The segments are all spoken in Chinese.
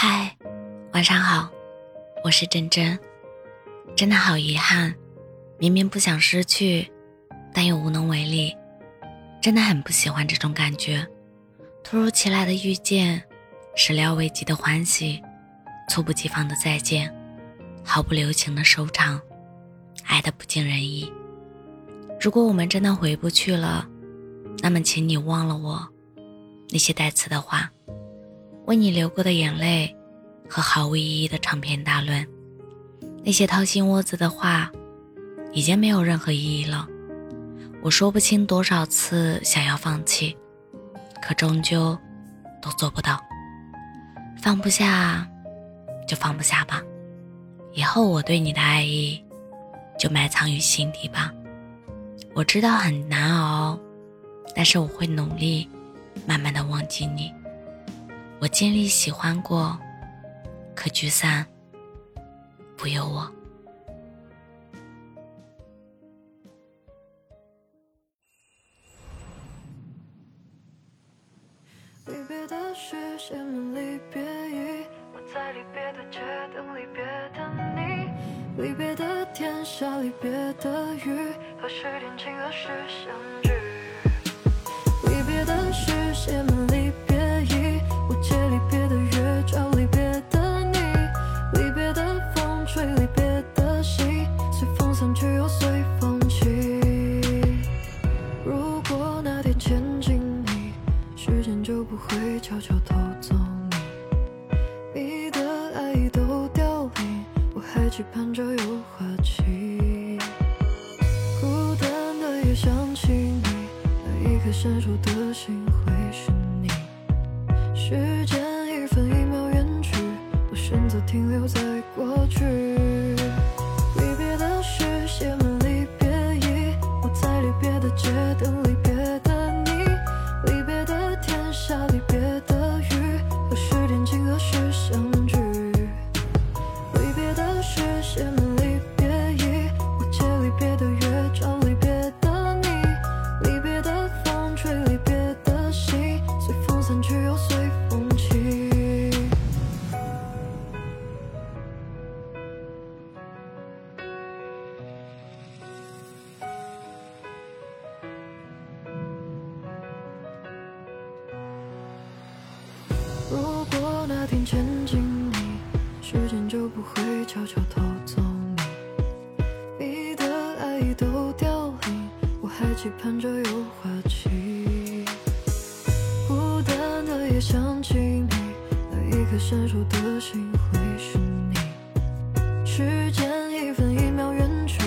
嗨，晚上好，我是真真。真的好遗憾，明明不想失去，但又无能为力。真的很不喜欢这种感觉。突如其来的遇见，始料未及的欢喜，猝不及防的再见，毫不留情的收场，爱的不尽人意。如果我们真的回不去了，那么请你忘了我那些带刺的话。为你流过的眼泪和毫无意义的长篇大论，那些掏心窝子的话，已经没有任何意义了。我说不清多少次想要放弃，可终究都做不到。放不下，就放不下吧。以后我对你的爱意，就埋藏于心底吧。我知道很难熬，但是我会努力，慢慢的忘记你。我尽力喜欢过，可聚散不由我。离别的诗写满离别语，我在离别的街等离别的你。离别的天下，离别的雨，何时天晴，何时相靠近你，时间就不会悄悄偷走你，你的爱意都凋零，我还期盼着有花期。孤单的夜想起你，那一颗闪烁的心会是你。时间一分一秒远去，我选择停留在过去。天牵紧你，时间就不会悄悄偷走你。你的爱意都凋零，我还期盼着有花期。孤单的夜想起你，那一颗闪烁的心会是你。时间一分一秒远去，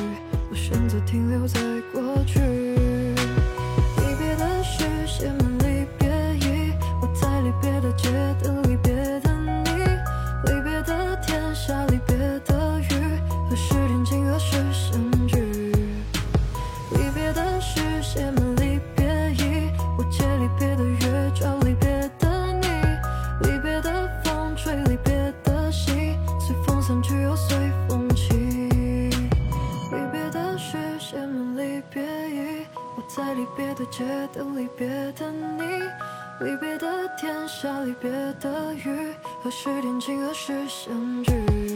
我选择停留在过去。等离别的你，离别的天下，离别的雨，何时天晴，何时相聚？